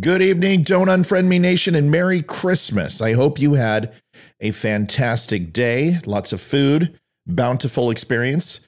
Good evening, Don't Unfriend Me Nation, and Merry Christmas. I hope you had a fantastic day, lots of food, bountiful experience.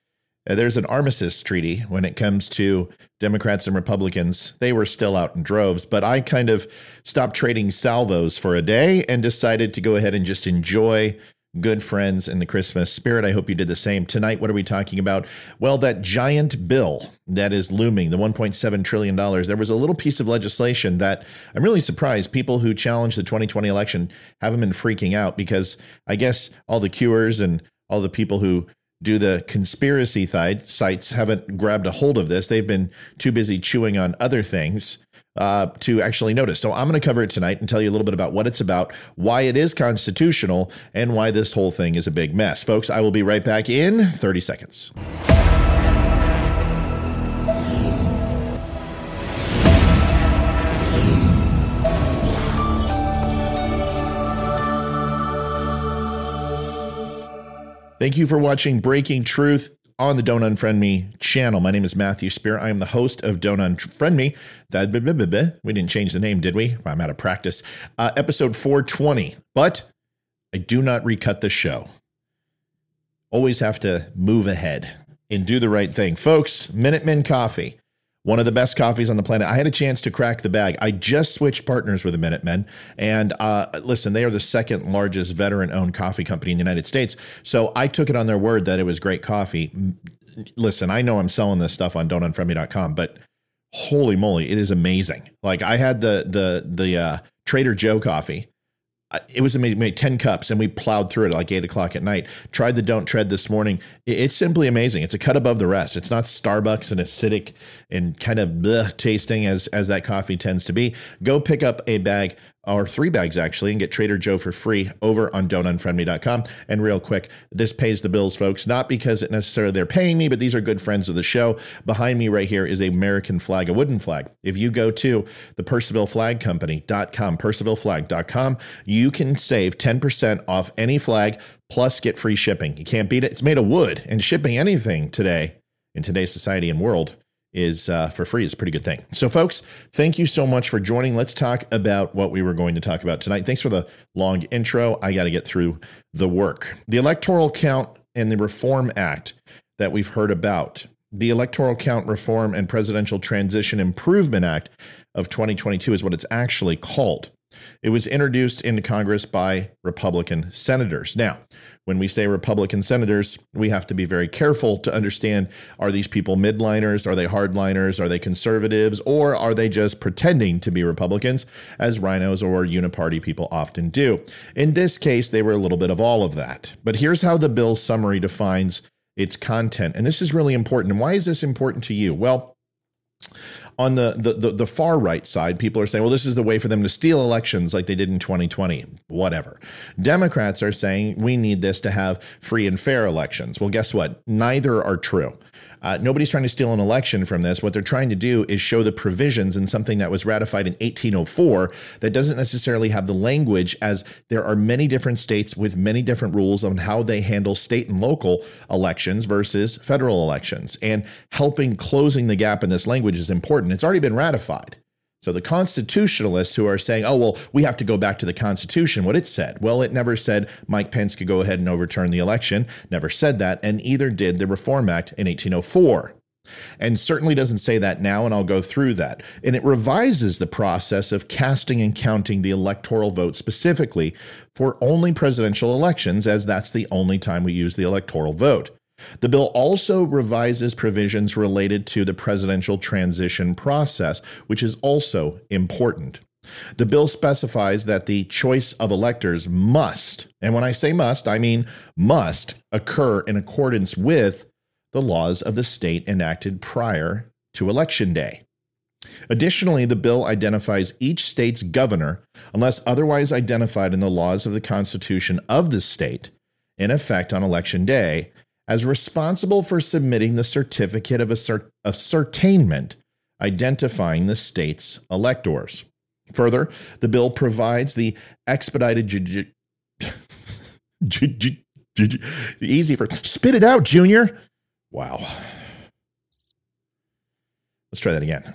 Uh, there's an armistice treaty when it comes to Democrats and Republicans. They were still out in droves, but I kind of stopped trading salvos for a day and decided to go ahead and just enjoy good friends in the Christmas spirit. I hope you did the same. Tonight, what are we talking about? Well, that giant bill that is looming, the $1.7 trillion. There was a little piece of legislation that I'm really surprised people who challenged the 2020 election haven't been freaking out because I guess all the cures and all the people who do the conspiracy sites haven't grabbed a hold of this. They've been too busy chewing on other things uh, to actually notice. So I'm going to cover it tonight and tell you a little bit about what it's about, why it is constitutional, and why this whole thing is a big mess. Folks, I will be right back in 30 seconds. Thank you for watching Breaking Truth on the Don't Unfriend Me channel. My name is Matthew Spear. I am the host of Don't Unfriend Me. We didn't change the name, did we? I'm out of practice. Uh, episode 420. But I do not recut the show. Always have to move ahead and do the right thing. Folks, Minutemen Coffee one of the best coffees on the planet. I had a chance to crack the bag. I just switched partners with the Minutemen. And uh, listen, they are the second largest veteran owned coffee company in the United States. So I took it on their word that it was great coffee. Listen, I know I'm selling this stuff on don'tunfriendme.com, but holy moly, it is amazing. Like I had the the the uh, Trader Joe coffee it was amazing. Made 10 cups and we plowed through it like eight o'clock at night. Tried the Don't Tread this morning. It's simply amazing. It's a cut above the rest. It's not Starbucks and acidic and kind of bleh tasting as, as that coffee tends to be. Go pick up a bag or three bags actually, and get Trader Joe for free over on don'tunfriendme.com. And real quick, this pays the bills, folks, not because it necessarily they're paying me, but these are good friends of the show. Behind me right here is a American flag, a wooden flag. If you go to the PurcellvilleFlagCompany.com, PurcellvilleFlag.com, you can save 10% off any flag plus get free shipping. You can't beat it. It's made of wood, and shipping anything today in today's society and world is uh, for free is a pretty good thing. So, folks, thank you so much for joining. Let's talk about what we were going to talk about tonight. Thanks for the long intro. I got to get through the work. The Electoral Count and the Reform Act that we've heard about, the Electoral Count Reform and Presidential Transition Improvement Act of 2022 is what it's actually called. It was introduced into Congress by Republican senators. Now, when we say Republican senators, we have to be very careful to understand are these people midliners? Are they hardliners? Are they conservatives? Or are they just pretending to be Republicans, as RINOs or uniparty people often do? In this case, they were a little bit of all of that. But here's how the bill summary defines its content. And this is really important. And why is this important to you? Well, on the, the, the, the, far right side, people are saying, well, this is the way for them to steal elections like they did in 2020. Whatever. Democrats are saying we need this to have free and fair elections. Well, guess what? Neither are true. Uh, nobody's trying to steal an election from this. What they're trying to do is show the provisions in something that was ratified in 1804 that doesn't necessarily have the language, as there are many different states with many different rules on how they handle state and local elections versus federal elections. And helping closing the gap in this language is important. It's already been ratified. So the constitutionalists who are saying, oh, well, we have to go back to the Constitution, what it said. Well, it never said Mike Pence could go ahead and overturn the election, never said that, and either did the Reform Act in 1804. And certainly doesn't say that now, and I'll go through that. And it revises the process of casting and counting the electoral vote specifically for only presidential elections, as that's the only time we use the electoral vote. The bill also revises provisions related to the presidential transition process, which is also important. The bill specifies that the choice of electors must, and when I say must, I mean must, occur in accordance with the laws of the state enacted prior to Election Day. Additionally, the bill identifies each state's governor, unless otherwise identified in the laws of the Constitution of the state, in effect on Election Day, as responsible for submitting the certificate of, assert- of identifying the state's electors. Further, the bill provides the expedited ju- ju- ju- easy for spit it out, Junior. Wow. Let's try that again.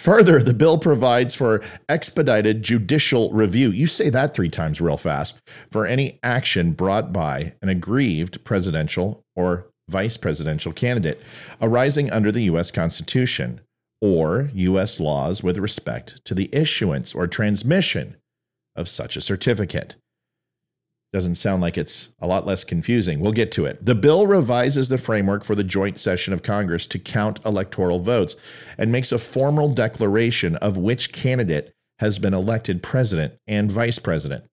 Further, the bill provides for expedited judicial review. You say that three times real fast for any action brought by an aggrieved presidential or vice presidential candidate arising under the U.S. Constitution or U.S. laws with respect to the issuance or transmission of such a certificate. Doesn't sound like it's a lot less confusing. We'll get to it. The bill revises the framework for the joint session of Congress to count electoral votes and makes a formal declaration of which candidate has been elected president and vice president.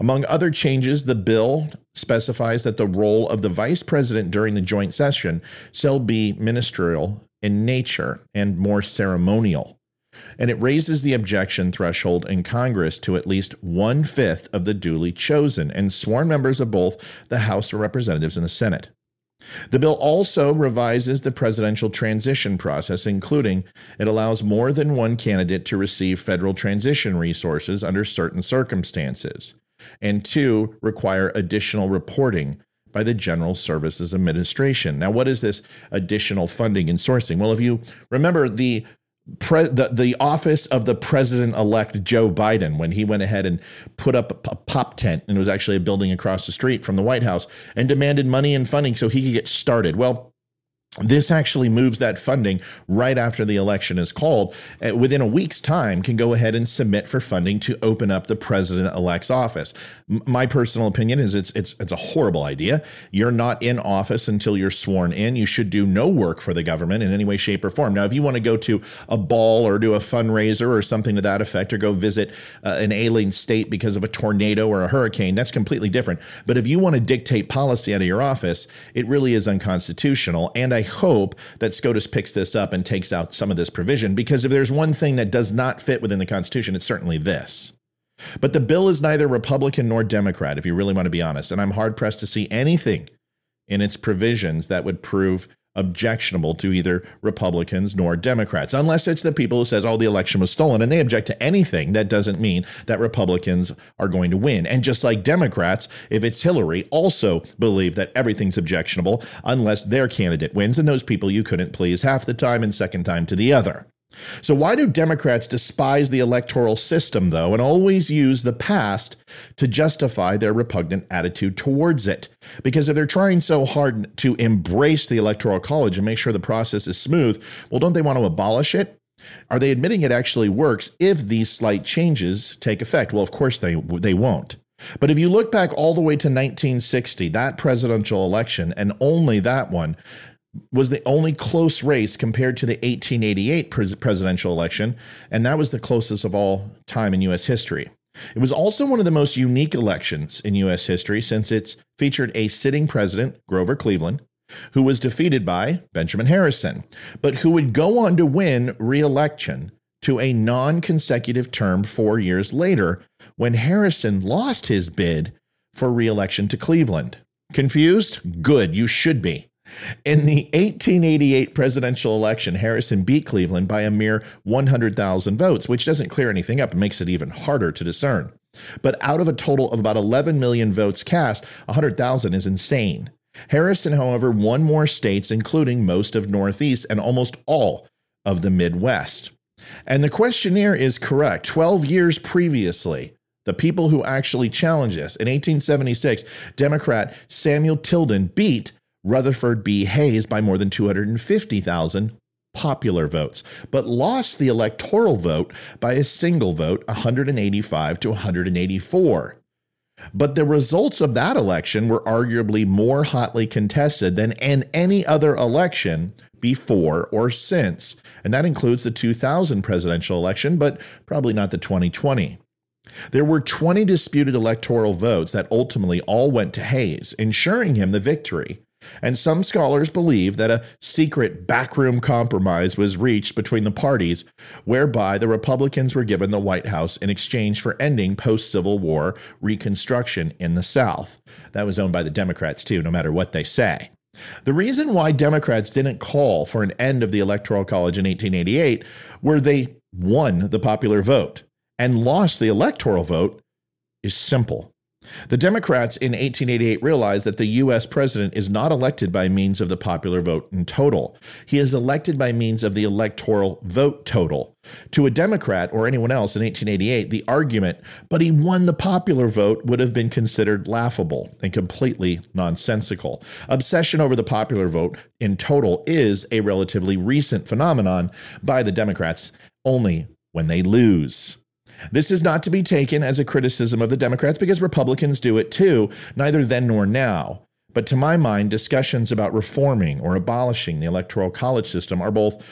Among other changes, the bill specifies that the role of the vice president during the joint session shall be ministerial in nature and more ceremonial and it raises the objection threshold in Congress to at least one fifth of the duly chosen and sworn members of both the House of Representatives and the Senate. The bill also revises the presidential transition process, including it allows more than one candidate to receive federal transition resources under certain circumstances, and two, require additional reporting by the General Services Administration. Now, what is this additional funding and sourcing? Well, if you remember the Pre, the, the office of the president elect Joe Biden when he went ahead and put up a, a, pop tent and it was actually a building across the street from the White House and demanded money and funding so he could get started. Well, this actually moves that funding right after the election is called. Uh, within a week's time, can go ahead and submit for funding to open up the president-elect's office. My personal opinion is it's it's it's a horrible idea. You're not in office until you're sworn in. You should do no work for the government in any way, shape, or form. Now, if you want to go to a ball or do a fundraiser or something to that effect, or go visit uh, an alien state because of a tornado or a hurricane, that's completely different. But if you want to dictate policy out of your office, it really is unconstitutional. And I I hope that SCOTUS picks this up and takes out some of this provision because if there's one thing that does not fit within the Constitution, it's certainly this. But the bill is neither Republican nor Democrat, if you really want to be honest. And I'm hard pressed to see anything in its provisions that would prove objectionable to either Republicans nor Democrats, unless it's the people who says, "Oh, the election was stolen," and they object to anything. That doesn't mean that Republicans are going to win. And just like Democrats, if it's Hillary, also believe that everything's objectionable unless their candidate wins, and those people you couldn't please half the time and second time to the other. So, why do Democrats despise the electoral system, though, and always use the past to justify their repugnant attitude towards it? Because if they're trying so hard to embrace the Electoral College and make sure the process is smooth, well, don't they want to abolish it? Are they admitting it actually works if these slight changes take effect? Well, of course they, they won't. But if you look back all the way to 1960, that presidential election, and only that one, was the only close race compared to the 1888 pres- presidential election, and that was the closest of all time in U.S. history. It was also one of the most unique elections in U.S. history since it featured a sitting president, Grover Cleveland, who was defeated by Benjamin Harrison, but who would go on to win re election to a non consecutive term four years later when Harrison lost his bid for re election to Cleveland. Confused? Good, you should be. In the 1888 presidential election, Harrison beat Cleveland by a mere 100,000 votes, which doesn't clear anything up and makes it even harder to discern. But out of a total of about 11 million votes cast, 100,000 is insane. Harrison, however, won more states, including most of Northeast and almost all of the Midwest. And the questionnaire is correct. 12 years previously, the people who actually challenged this in 1876, Democrat Samuel Tilden beat Rutherford B. Hayes by more than 250,000 popular votes, but lost the electoral vote by a single vote, 185 to 184. But the results of that election were arguably more hotly contested than in any other election before or since. And that includes the 2000 presidential election, but probably not the 2020. There were 20 disputed electoral votes that ultimately all went to Hayes, ensuring him the victory. And some scholars believe that a secret backroom compromise was reached between the parties, whereby the Republicans were given the White House in exchange for ending post Civil War Reconstruction in the South. That was owned by the Democrats, too, no matter what they say. The reason why Democrats didn't call for an end of the Electoral College in 1888 were they won the popular vote and lost the electoral vote is simple. The Democrats in 1888 realized that the U.S. president is not elected by means of the popular vote in total. He is elected by means of the electoral vote total. To a Democrat or anyone else in 1888, the argument, but he won the popular vote, would have been considered laughable and completely nonsensical. Obsession over the popular vote in total is a relatively recent phenomenon by the Democrats only when they lose. This is not to be taken as a criticism of the Democrats because Republicans do it too, neither then nor now. But to my mind, discussions about reforming or abolishing the Electoral College system are both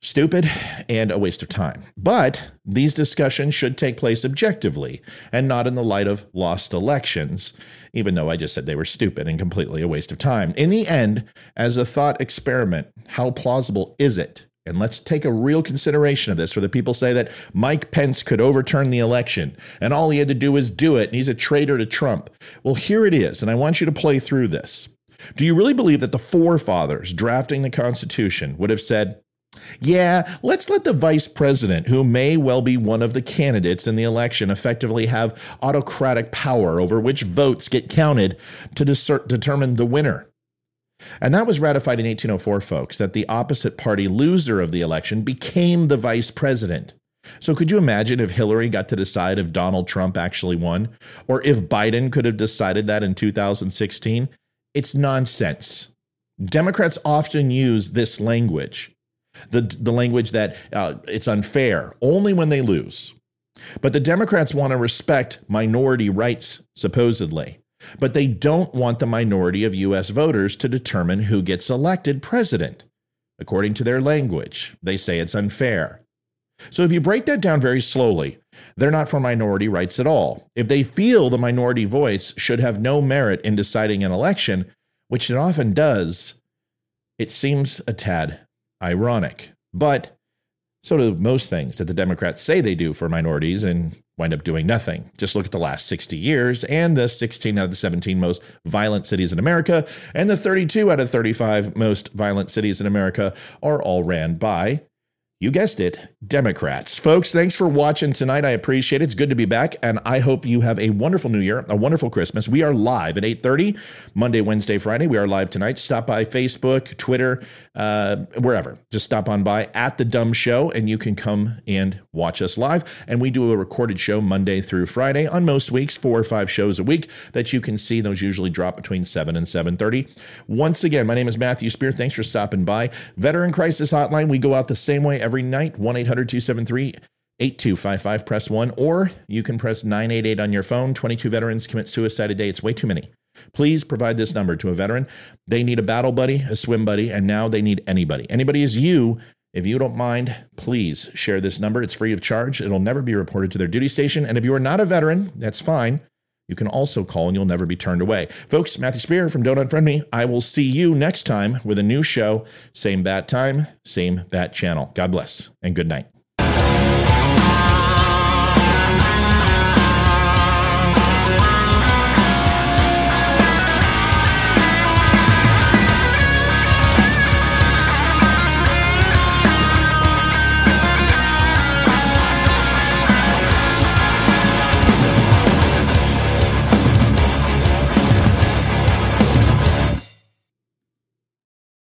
stupid and a waste of time. But these discussions should take place objectively and not in the light of lost elections, even though I just said they were stupid and completely a waste of time. In the end, as a thought experiment, how plausible is it and let's take a real consideration of this where the people say that Mike Pence could overturn the election and all he had to do was do it and he's a traitor to Trump. Well, here it is, and I want you to play through this. Do you really believe that the forefathers drafting the Constitution would have said, yeah, let's let the vice president, who may well be one of the candidates in the election, effectively have autocratic power over which votes get counted to determine the winner. And that was ratified in 1804, folks, that the opposite party loser of the election became the vice president. So could you imagine if Hillary got to decide if Donald Trump actually won? Or if Biden could have decided that in 2016? It's nonsense. Democrats often use this language, the, the language that uh, it's unfair, only when they lose. But the Democrats want to respect minority rights, supposedly. But they don't want the minority of U.S. voters to determine who gets elected president. According to their language, they say it's unfair. So if you break that down very slowly, they're not for minority rights at all. If they feel the minority voice should have no merit in deciding an election, which it often does, it seems a tad ironic. But so do most things that the Democrats say they do for minorities and wind up doing nothing. Just look at the last 60 years and the 16 out of the 17 most violent cities in America and the 32 out of 35 most violent cities in America are all ran by you guessed it, Democrats. Folks, thanks for watching tonight. I appreciate it. It's good to be back, and I hope you have a wonderful New Year, a wonderful Christmas. We are live at 8.30, Monday, Wednesday, Friday. We are live tonight. Stop by Facebook, Twitter, uh, wherever. Just stop on by at The Dumb Show, and you can come and watch us live. And we do a recorded show Monday through Friday on most weeks, four or five shows a week that you can see. Those usually drop between 7 and 7.30. Once again, my name is Matthew Spear. Thanks for stopping by. Veteran Crisis Hotline, we go out the same way every night 1 800 273 8255. Press 1, or you can press 988 on your phone. 22 veterans commit suicide a day. It's way too many. Please provide this number to a veteran. They need a battle buddy, a swim buddy, and now they need anybody. Anybody is you. If you don't mind, please share this number. It's free of charge. It'll never be reported to their duty station. And if you are not a veteran, that's fine. You can also call and you'll never be turned away. Folks, Matthew Spear from Don't Unfriend Me. I will see you next time with a new show. Same bat time, same bat channel. God bless and good night.